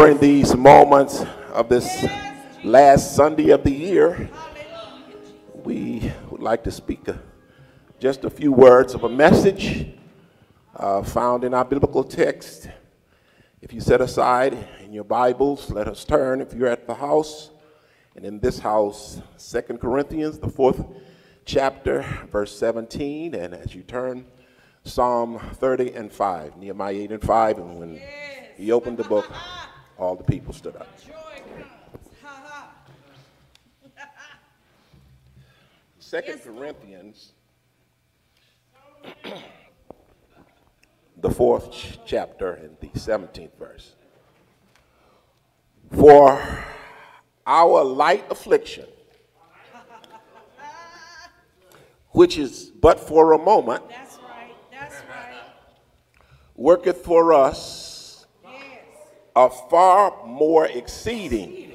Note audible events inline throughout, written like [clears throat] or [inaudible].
during these moments of this last Sunday of the year, we would like to speak just a few words of a message uh, found in our biblical text. If you set aside in your Bibles, let us turn, if you're at the house, and in this house, Second Corinthians, the fourth chapter, verse 17, and as you turn, Psalm 30 and 5, Nehemiah 8 and 5, and when he opened the book, all the people stood up. Second Corinthians, the fourth ch- chapter and the 17th verse. For our light affliction, which is but for a moment, That's right. That's right. worketh for us Yes. A far more exceeding.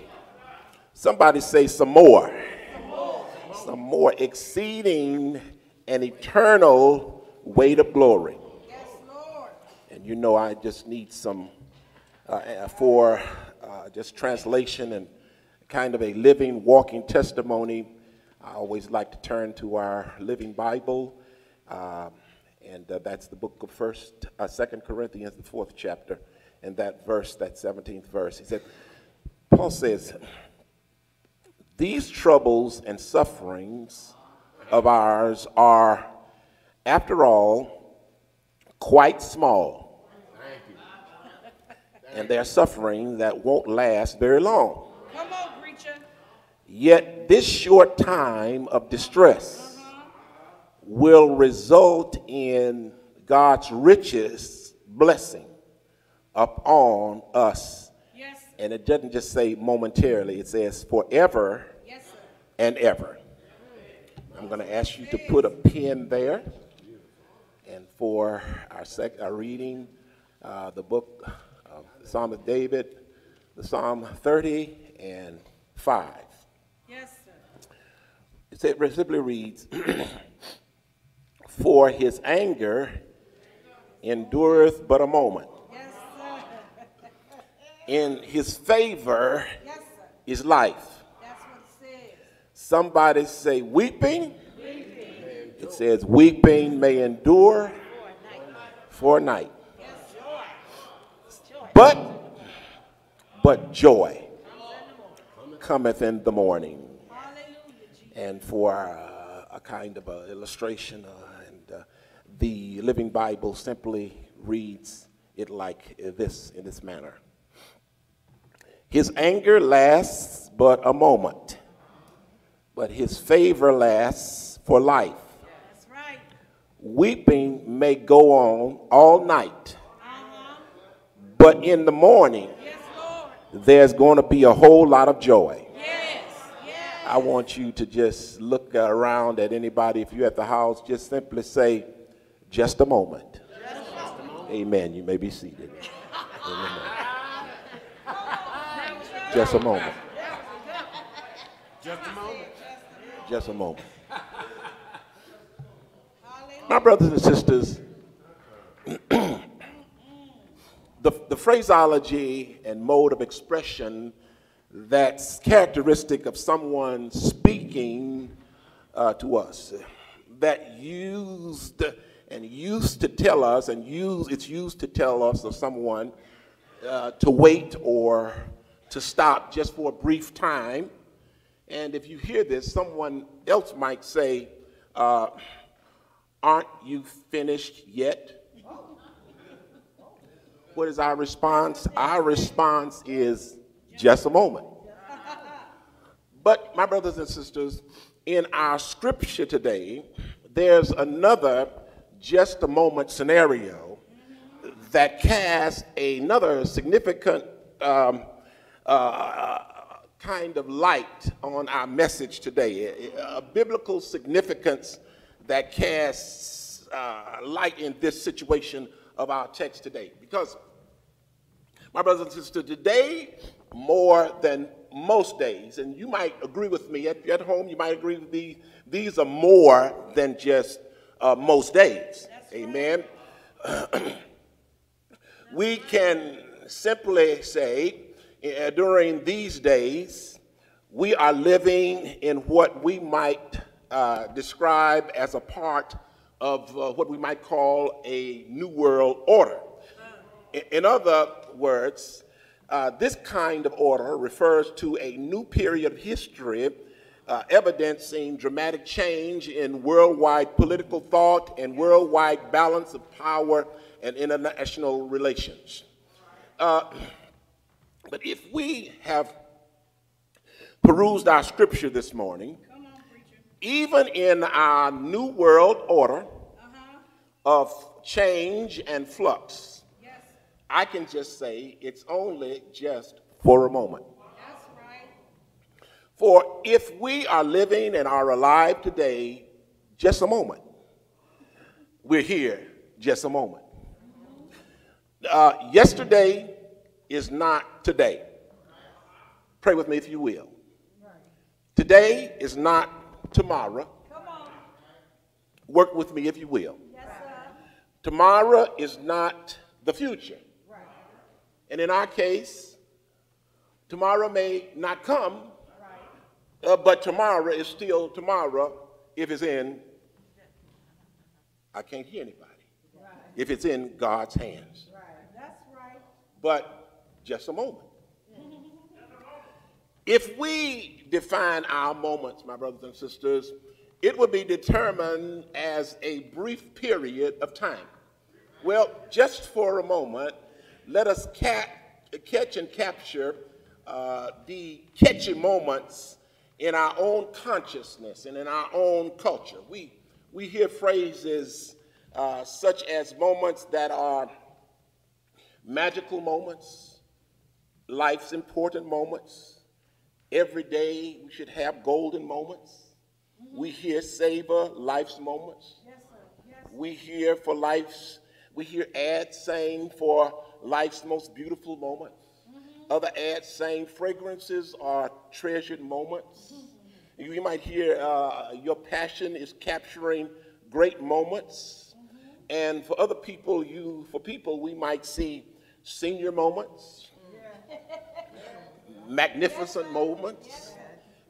Somebody say some more. Some more exceeding an eternal weight of glory. And you know, I just need some uh, uh, for uh, just translation and kind of a living, walking testimony. I always like to turn to our Living Bible, um, and uh, that's the book of First, uh, Second Corinthians, the fourth chapter, and that verse, that seventeenth verse. He said, Paul says, "These troubles and sufferings of ours are, after all, quite small." and they're suffering that won't last very long. Come on, preacher. Yet this short time of distress will result in God's richest blessing upon us. Yes. And it doesn't just say momentarily, it says forever Yes, sir. and ever. I'm going to ask you to put a pin there. And for our, sec- our reading, uh, the book of the Psalm of David, the Psalm 30 and 5. Yes, sir. It simply reads, [clears throat] For his anger endureth but a moment. In his favor Yes, is life. That's what it says. Somebody say weeping. It says weeping may endure for a night, Yes, joy. Joy. but but joy cometh in the morning. And for uh, a kind of a illustration, uh, and uh, the Living Bible simply reads it like this in this manner. His anger lasts but a moment, but his favor lasts for life. That's right. Weeping may go on all night, Uh-huh. but in the morning, Yes, Lord. there's going to be a whole lot of joy. Yes. Yes. I want you to just look around at anybody. If you're at the house, just simply say, just a moment. Amen. You may be seated. [laughs] Just a moment. Just a moment. Just a moment. My brothers and sisters, [clears throat] the, the phraseology and mode of expression that's characteristic of someone speaking uh, to us, that used and used to tell us, and use, it's used to tell us of someone uh, to wait or to stop just for a brief time. And if you hear this, someone else might say, uh, Aren't you finished yet? What is our response? Our response is just a moment. But, my brothers and sisters, in our scripture today, there's another just a moment scenario that casts another significant um, uh, kind of light on our message today, a, a biblical significance that casts uh, light in this situation of our text today. Because, my brothers and sisters, today, more than most days, and you might agree with me at, at home, you might agree with me, these are more than just uh, most days. Amen. [clears throat] we can simply say during these days, we are living in what we might uh, describe as a part of uh, what we might call a New World Order. In, in other words, uh, this kind of order refers to a new period of history uh, evidencing dramatic change in worldwide political thought and worldwide balance of power and international relations. Uh, but if we have perused our scripture this morning, even in our new world order Uh-huh. of change and flux, Yes, I can just say it's only just for a moment. right. For if we are living and are alive today, just a moment. We're here, just a moment. Uh, yesterday is not today. Pray with me if you will. Today is not tomorrow. Come on. Work with me if you will. Yes, sir. Tomorrow is not the future. Right. And in our case, tomorrow may not come, Right. Uh, but tomorrow is still tomorrow if it's in, I can't hear anybody, Right. if it's in God's hands. Right. That's right. But just a moment. If we define our moments, my brothers and sisters, it would be determined as a brief period of time. Well, just for a moment, let us ca- catch and capture uh, the catchy moments in our own consciousness and in our own culture. We, we hear phrases uh, such as moments that are magical moments, life's important moments. Every day we should have golden moments. Mm-hmm. We hear savor life's moments. Yes, sir. Yes. We hear for life's, we hear ads saying for life's most beautiful moments. Mm-hmm. Other ads saying fragrances are treasured moments. Mm-hmm. You might hear uh, your passion is capturing great moments. And for other people, you for people we might see senior moments, magnificent moments,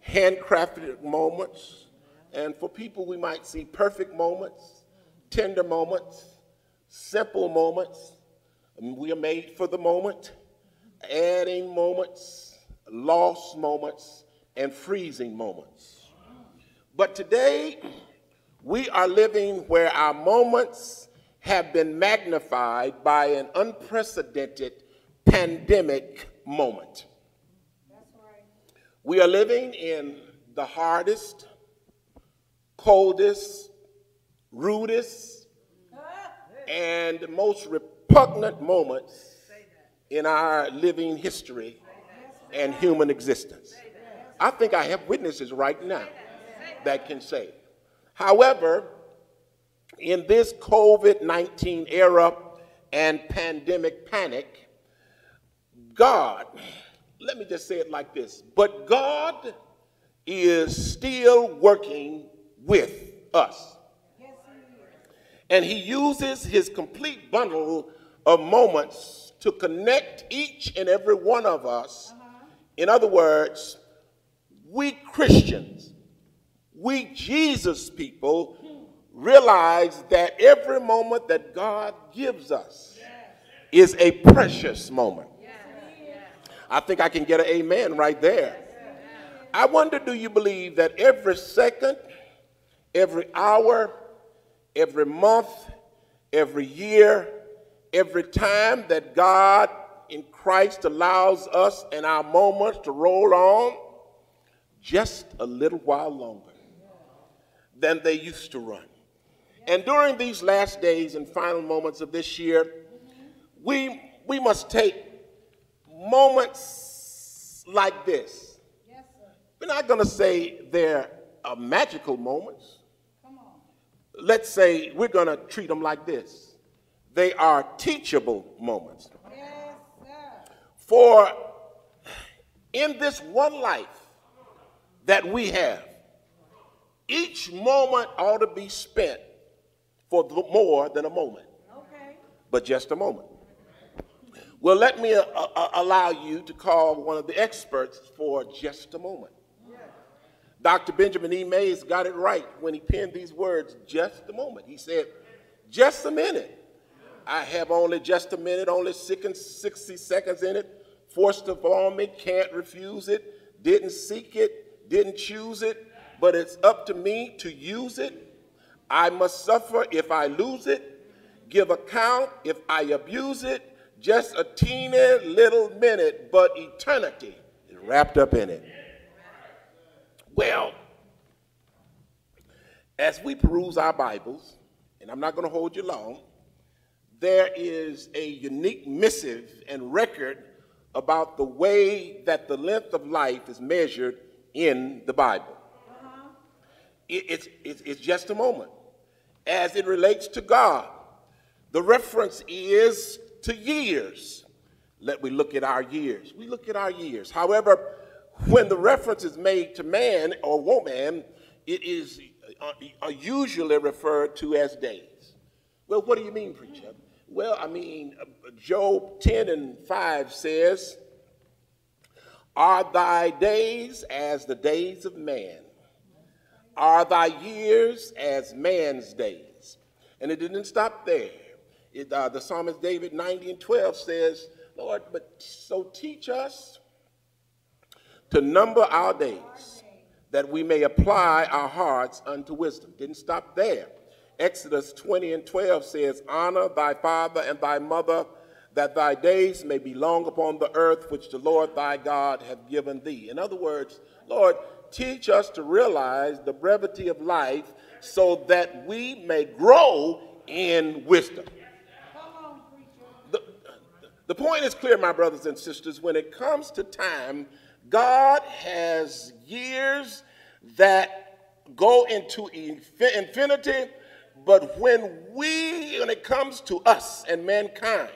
handcrafted moments. And for people, we might see perfect moments, tender moments, simple moments. We are made for the moment, adding moments, lost moments, and freezing moments. But today, we are living where our moments have been magnified by an unprecedented pandemic moment. We are living in the hardest, coldest, rudest, and most repugnant moments in our living history and human existence. I think I have witnesses right now that can say. However, in this COVID 19 era and pandemic panic, God, let me just say it like this, but God is still working with us. Yes, he is. And he uses his complete bundle of moments to connect each and every one of us. Uh-huh. In other words, we Christians, we Jesus people, realize that every moment that God gives us is a precious moment. I think I can get an amen right there. I wonder do you believe that every second, every hour, every month, every year, every time that God in Christ allows us and our moments to roll on just a little while longer than they used to run. And during these last days and final moments of this year, we, we must take moments like this. Yes. We're not going to say they're uh, magical moments. Let's say we're going to treat them like this. They are teachable moments. Yes. For in this one life that we have, each moment ought to be spent for more than a moment, Okay. but just a moment. Well, let me uh, uh, allow you to call one of the experts for just a moment. Dr. Benjamin E. Mays got it right when he penned these words, just a moment. He said, just a minute. I have only just a minute, only 60 seconds in it. Forced upon me, can't refuse it. Didn't seek it, didn't choose it, but it's up to me to use it. I must suffer if I lose it, give account if I abuse it. Just a teeny little minute, but eternity is wrapped up in it. Well, as we peruse our Bibles, and I'm not going to hold you long, there is a unique missive and record about the way that the length of life is measured in the Bible. Uh-huh. It, it's, it's, it's just a moment. As it relates to God, the reference is to years. Let me look at our years. We look at our years. However, when the reference is made to man or woman, it is uh, usually referred to as days. Well, what do you mean, preacher? Well, I mean, Job 10 and 5 says, Are thy days as the days of man? Are thy years as man's days? And it didn't stop there. It, uh, the psalmist David 90 and 12 says, Lord, but so teach us to number our days, that we may apply our hearts unto wisdom. Didn't stop there. Exodus 20 and 12 says, Honor thy father and thy mother, that thy days may be long upon the earth which the Lord thy God hath given thee. In other words, Lord, teach us to realize the brevity of life so that we may grow in wisdom. The, point is clear, my brothers and sisters. When it comes to time, God has years that go into infinity, but when we, when it comes to us and mankind,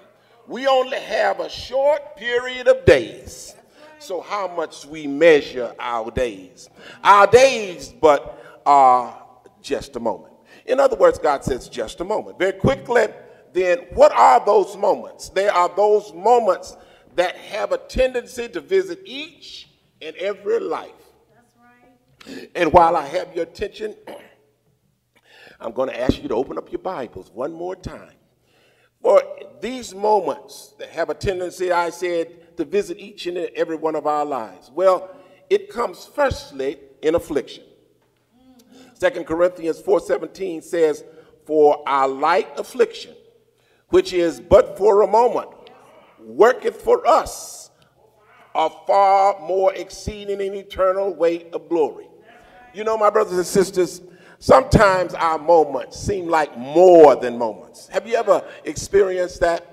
we only have a short period of days. So, how much we measure our days? Our days, but are just a moment. In other words, God says just a moment. Very quickly, then, what are those moments? There are those moments that have a tendency to visit each and every life. Right. And while I have your attention, [clears throat] I'm going to ask you to open up your Bibles one more time. For these moments that have a tendency, I said, to visit each and every one of our lives. Well, it comes firstly in affliction. Mm. Second Corinthians 4:17 says, "For our light affliction, which is but for a moment, worketh for us a far more exceeding and eternal weight of glory. You know, my brothers and sisters, sometimes our moments seem like more than moments. Have you ever experienced that?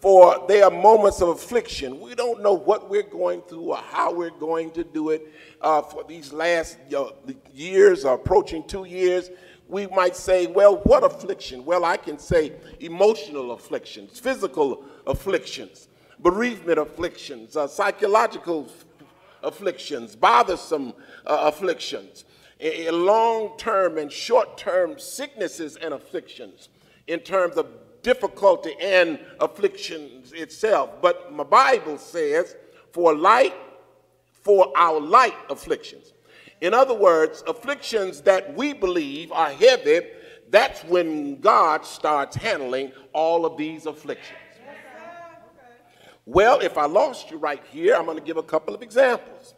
For they are moments of affliction. We don't know what we're going through or how we're going to do it. Uh, for these last uh, years, approaching two years, we might say, well, what affliction? Well, I can say emotional afflictions, physical afflictions, bereavement afflictions, uh, psychological afflictions, bothersome uh, afflictions, long term and short term sicknesses and afflictions in terms of difficulty and afflictions itself. But my Bible says, for light, for our light afflictions. In other words, afflictions that we believe are heavy, that's when God starts handling all of these afflictions. Well, if I lost you right here, I'm going to give a couple of examples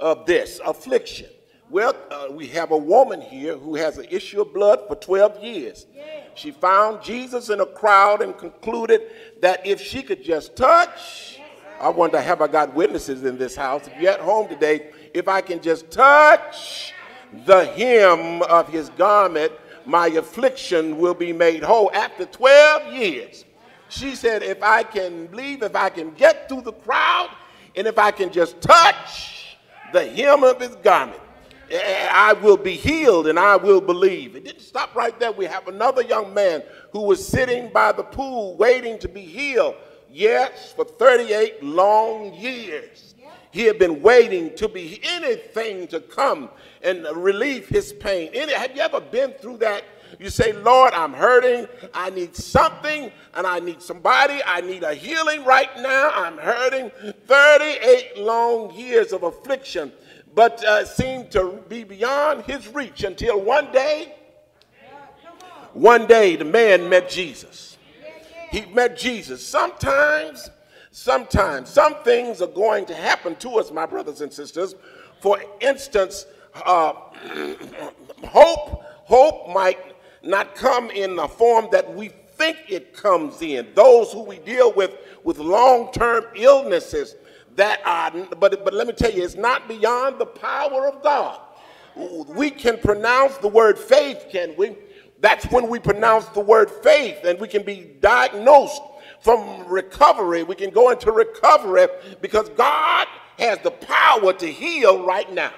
of this affliction. Well, uh, we have a woman here who has an issue of blood for 12 years. She found Jesus in a crowd and concluded that if she could just touch, I wonder, have I got witnesses in this house? If you're at home today, if I can just touch the hem of his garment, my affliction will be made whole. After 12 years, she said, if I can believe, if I can get through the crowd, and if I can just touch the hem of his garment, eh, I will be healed and I will believe. It didn't stop right there. We have another young man who was sitting by the pool waiting to be healed. Yes, for 38 long years. He had been waiting to be anything to come and relieve his pain. Any, have you ever been through that You say, Lord, I'm hurting. I need something, and I need somebody. I need a healing right now. I'm hurting. 38 long years of affliction, but uh, seemed to be beyond his reach until one day, one day the man met Jesus. He met Jesus. Sometimes, sometimes, some things are going to happen to us, my brothers and sisters. For instance, uh, [clears throat] hope, hope might not come in the form that we think it comes in. Those who we deal with with long-term illnesses that are, but, but let me tell you, it's not beyond the power of God. We can pronounce the word faith, can we? That's when we pronounce the word faith and we can be diagnosed from recovery. We can go into recovery because God has the power to heal right now.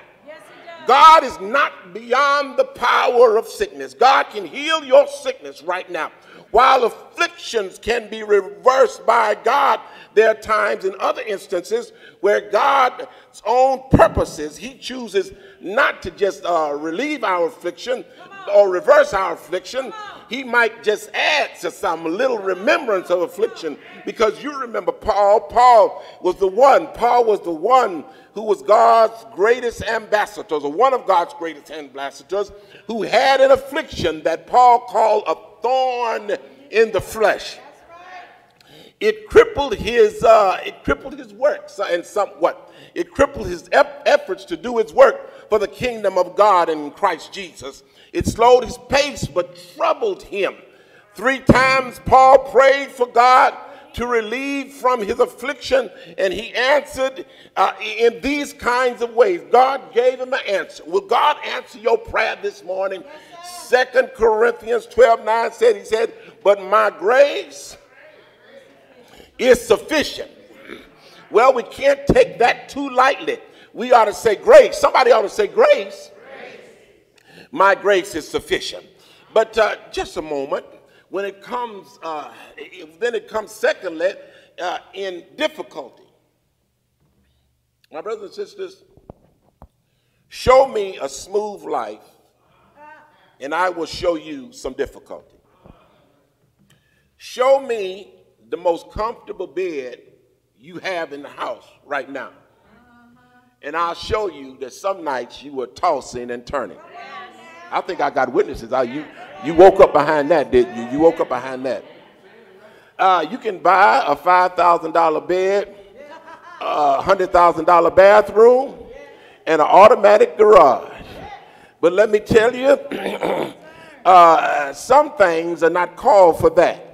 God is not beyond the power of sickness. God can heal your sickness right now. While afflictions can be reversed by God, there are times in other instances where God's own purposes, He chooses not to just uh, relieve our affliction or reverse our affliction. He might just add to some little remembrance of affliction because you remember Paul. Paul was the one, Paul was the one who was God's greatest ambassadors, or one of God's greatest ambassadors, who had an affliction that Paul called a thorn in the flesh. It crippled his, uh, it crippled his works and somewhat. It crippled his efforts to do his work for the kingdom of God in Christ Jesus. It slowed his pace, but troubled him. Three times Paul prayed for God to relieve from his affliction, and he answered uh, in these kinds of ways. God gave him an answer. Will God answer your prayer this morning? Second Corinthians 12 9 said, He said, But my grace is sufficient. Well, we can't take that too lightly. We ought to say grace. Somebody ought to say grace. grace. My grace is sufficient. But uh, just a moment when it comes, uh, then it comes secondly uh, in difficulty. My brothers and sisters, show me a smooth life, and I will show you some difficulty. Show me the most comfortable bed you have in the house right now. And I'll show you that some nights you were tossing and turning. I think I got witnesses. Are you, you woke up behind that, didn't you? You woke up behind that. Uh, you can buy a $5,000 bed, a $100,000 bathroom, and an automatic garage. But let me tell you, [clears throat] uh, some things are not called for that.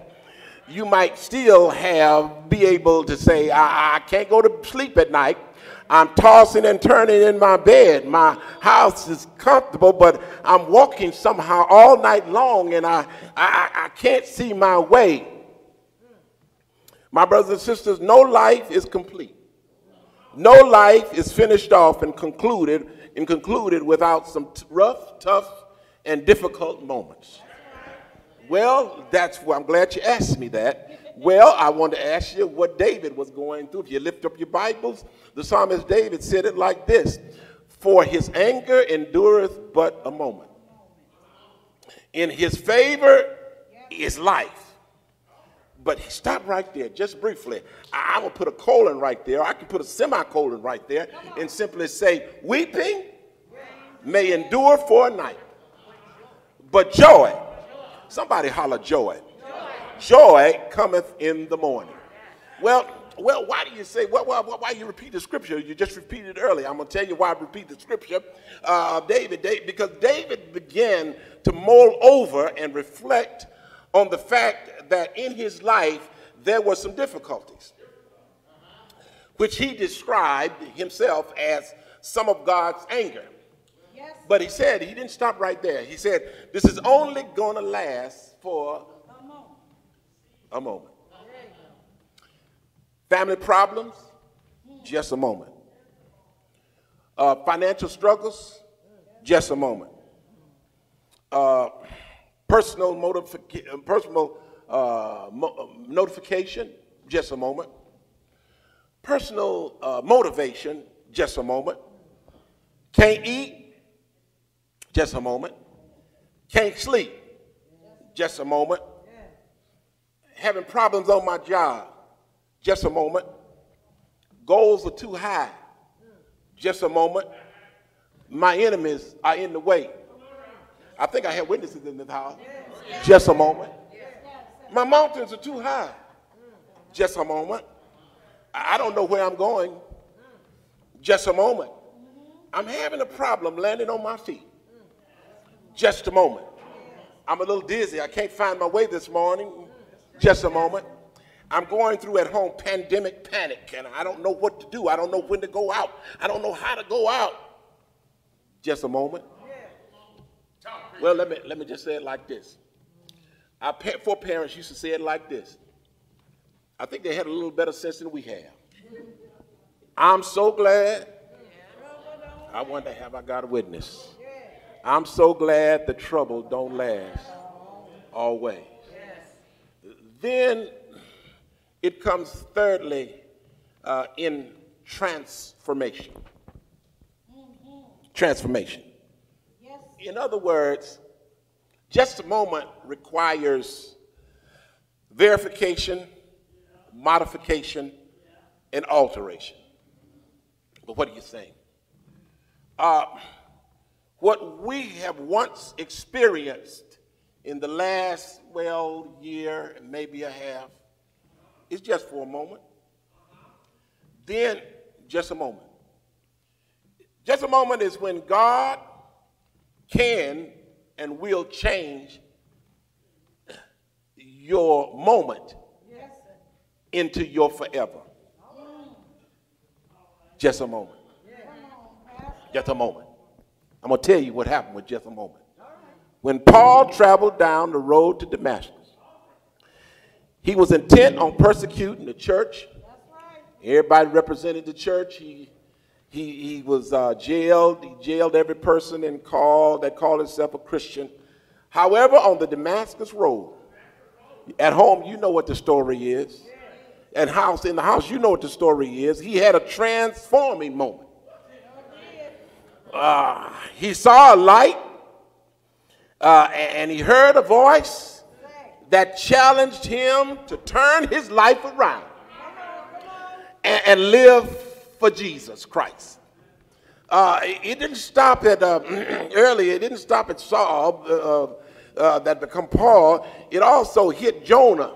You might still have, be able to say, I, I can't go to sleep at night I'm tossing and turning in my bed. My house is comfortable, but I'm walking somehow all night long and I, I, I can't see my way. My brothers and sisters, no life is complete. No life is finished off and concluded and concluded without some rough, tough, and difficult moments. Well, that's why I'm glad you asked me that well, I want to ask you what David was going through. If you lift up your Bibles, the psalmist David said it like this For his anger endureth but a moment. In his favor is life. But stop right there, just briefly. I, going to put a colon right there. I can put a semicolon right there and simply say, Weeping may endure for a night, but joy, somebody holler joy joy cometh in the morning. Well, well, why do you say, well, why, why you repeat the scripture? You just repeated it earlier. I'm going to tell you why I repeat the scripture. Uh, David, David, because David began to mull over and reflect on the fact that in his life there were some difficulties, which he described himself as some of God's anger. Yes. But he said, he didn't stop right there. He said, this is only going to last for a moment. Family problems, just a moment. Uh, financial struggles, just a moment. Uh, personal, personal uh, mo- notification, just a moment. Personal uh, motivation, just a moment. Can't eat, just a moment. Can't sleep, Just a moment. Having problems on my job. Just a moment. Goals are too high. Just a moment. My enemies are in the way. I think I have witnesses in this house. Just a moment. My mountains are too high. Just a moment. I I don't know where I'm going. Just a moment. I'm having a problem landing on my feet. Just a moment. I'm a little dizzy. I can't find my way this morning. Just a moment. I'm going through at home pandemic panic and I don't know what to do. I don't know when to go out. I don't know how to go out. Just a moment. Well, let me, let me just say it like this. Our pa- four parents used to say it like this. I think they had a little better sense than we have. I'm so glad. I wonder, have I got a witness? I'm so glad the trouble don't last always. Then it comes thirdly uh, in transformation. Transformation. Yes, In other words, just a moment requires verification, modification, and alteration. But what are you saying? Uh, what we have once experienced in the last, well, year and maybe a half It's just for a moment. Then, just a moment. Just a moment is when God can and will change your moment into your forever. Just a moment. Just a moment. I'm going to tell you what happened with just a moment. When Paul traveled down the road to Damascus, he was intent on persecuting the church. Everybody represented the church. He, he, he was uh, jailed. He jailed every person and called that called himself a Christian. However, on the Damascus road, at home, you know what the story is. At house, in the house, you know what the story is. He had a transforming moment. Uh, he saw a light, uh, and he heard a voice that challenged him to turn his life around and, and live for Jesus Christ. Uh, it didn't stop at uh, [clears throat] early. It didn't stop at Saul uh, uh, that become Paul. It also hit Jonah.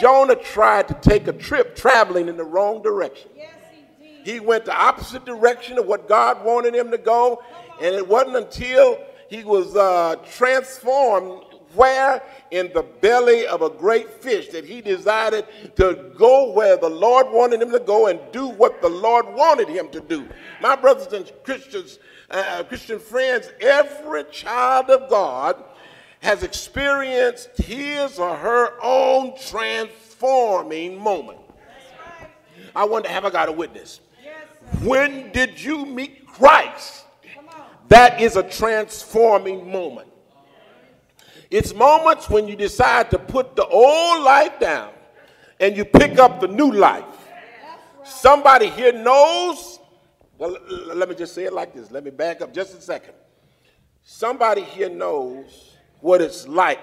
Jonah tried to take a trip traveling in the wrong direction. Yes, he did. He went the opposite direction of what God wanted him to go, and it wasn't until he was uh, transformed where in the belly of a great fish that he decided to go where the Lord wanted him to go and do what the Lord wanted him to do. My brothers and Christians, uh, Christian friends, every child of God has experienced his or her own transforming moment. I wonder, have I got a witness? Yes. When did you meet Christ? That is a transforming moment. It's moments when you decide to put the old life down and you pick up the new life. Somebody here knows, well, let me just say it like this. Let me back up just a second. Somebody here knows what it's like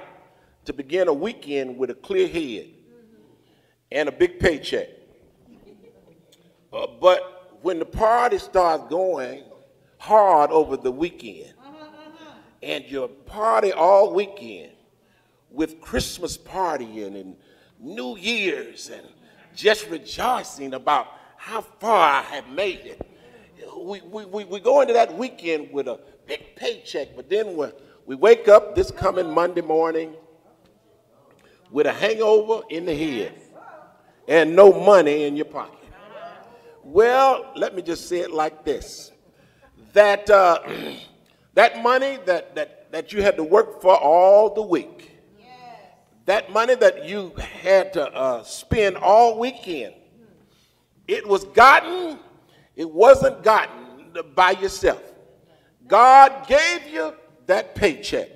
to begin a weekend with a clear head and a big paycheck. Uh, but when the party starts going hard over the weekend, mm-hmm, mm-hmm. and you party all weekend with Christmas partying and New Year's and just rejoicing about how far I have made it. We, we, we, we go into that weekend with a big paycheck, but then we we wake up this coming Monday morning with a hangover in the head and no money in your pocket. Well, let me just say it like this that, uh, that money that, that, that you had to work for all the week, that money that you had to uh, spend all weekend, it was gotten, it wasn't gotten by yourself. God gave you that paycheck.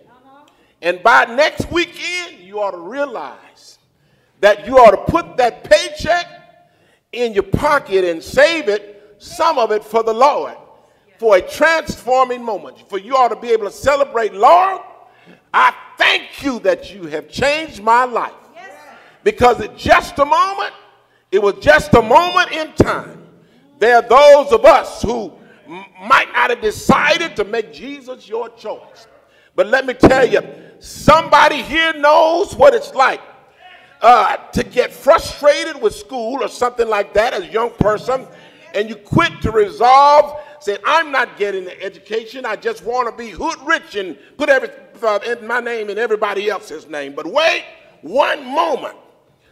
And by next weekend, you ought to realize that you ought to put that paycheck in your pocket and save it, some of it for the Lord, for a transforming moment. For you ought to be able to celebrate, Lord, I thank you that you have changed my life. Yes. Because just a moment, it was just a moment in time. There are those of us who might not have decided to make Jesus your choice. But let me tell you, somebody here knows what it's like uh, to get frustrated with school or something like that as a young person, and you quit to resolve, say, I'm not getting the education, I just want to be hood rich and put every, uh, in my name in everybody else's name. But wait one moment.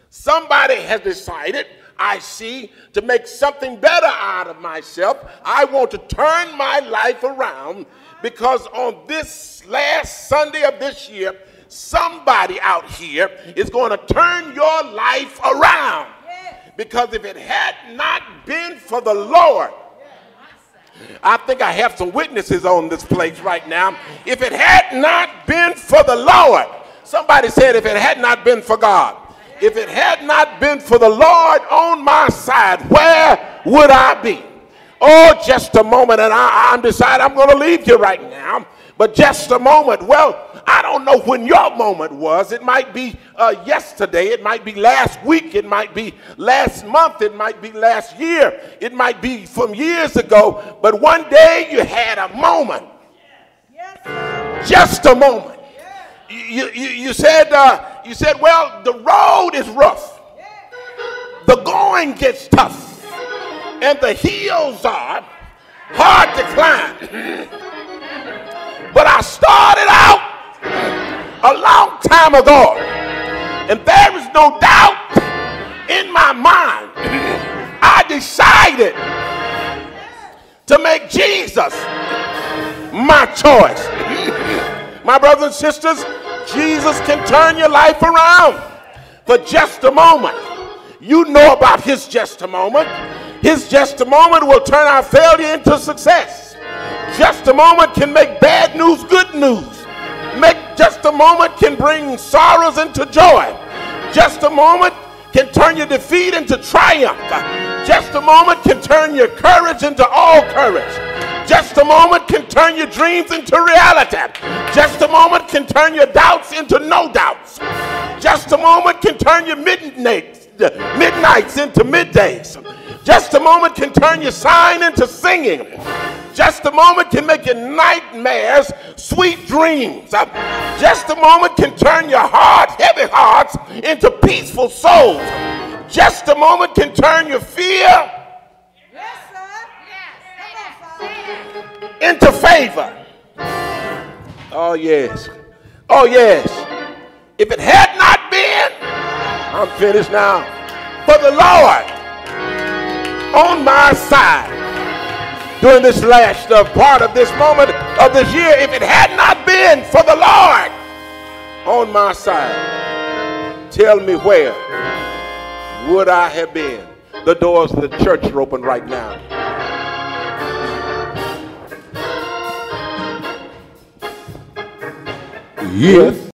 Somebody has decided, I see, to make something better out of myself. I want to turn my life around because on this last Sunday of this year, somebody out here is going to turn your life around. Because if it had not been for the Lord, I think I have some witnesses on this place right now. If it had not been for the Lord, somebody said, if it had not been for God, if it had not been for the Lord on my side, where would I be? Oh, just a moment, and I, I'm decided I'm going to leave you right now. But just a moment. Well, I don't know when your moment was. It might be uh, yesterday. It might be last week. It might be last month. It might be last year. It might be from years ago. But one day you had a moment. Just a moment. You, you, you said, uh, you said, well, the road is rough. The going gets tough. And the hills are hard to climb. [clears throat] But I started out time ago. And there is no doubt in my mind. I decided to make Jesus my choice. my brothers and sisters, Jesus can turn your life around for just a moment. You know about his just a moment. His just a moment will turn our failure into success. Just a moment can make bad news good news. Make just a moment can bring sorrows into joy. Just a moment can turn your defeat into triumph. Just a moment can turn your courage into all courage. Just a moment can turn your dreams into reality. Just a moment can turn your doubts into no doubts. Just a moment can turn your midnights, midnights into middays. Just a moment can turn your sign into singing. Just a moment can make your nightmares sweet dreams. Uh, Just a moment can turn your hard, heavy hearts into peaceful souls. Just a moment can turn your fear Yes, sir. Come into favor. Oh, yes. Oh, yes. If it had not been, I'm finished now, for the Lord on my side during this last uh, part of this moment of this year, if it had not been for the Lord on my side, tell me where would I have been? The doors of the church are open right now. Yes.